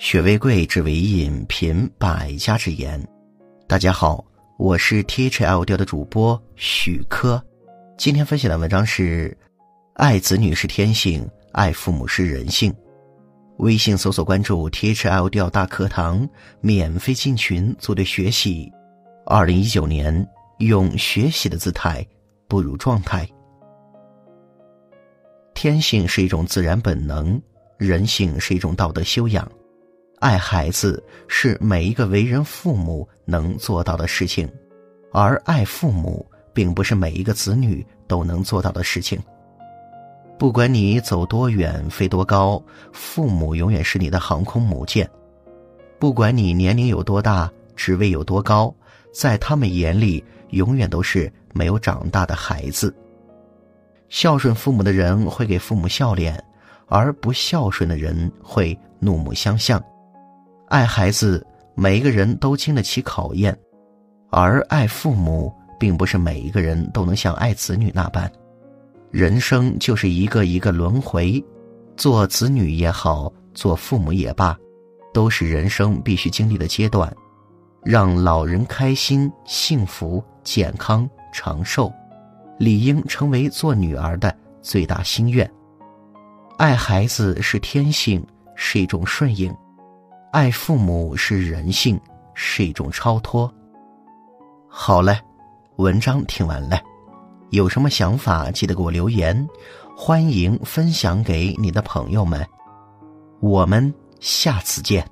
学为贵，知为引，品百家之言。大家好，我是 T H L 调的主播许科。今天分享的文章是：爱子女是天性，爱父母是人性。微信搜索关注 T H L 调大课堂，免费进群组队学习。二零一九年，用学习的姿态步入状态。天性是一种自然本能，人性是一种道德修养。爱孩子是每一个为人父母能做到的事情，而爱父母并不是每一个子女都能做到的事情。不管你走多远、飞多高，父母永远是你的航空母舰；不管你年龄有多大、职位有多高，在他们眼里永远都是没有长大的孩子。孝顺父母的人会给父母笑脸，而不孝顺的人会怒目相向。爱孩子，每一个人都经得起考验；而爱父母，并不是每一个人都能像爱子女那般。人生就是一个一个轮回，做子女也好，做父母也罢，都是人生必须经历的阶段。让老人开心、幸福、健康、长寿，理应成为做女儿的最大心愿。爱孩子是天性，是一种顺应。爱父母是人性，是一种超脱。好嘞，文章听完了，有什么想法记得给我留言，欢迎分享给你的朋友们。我们下次见。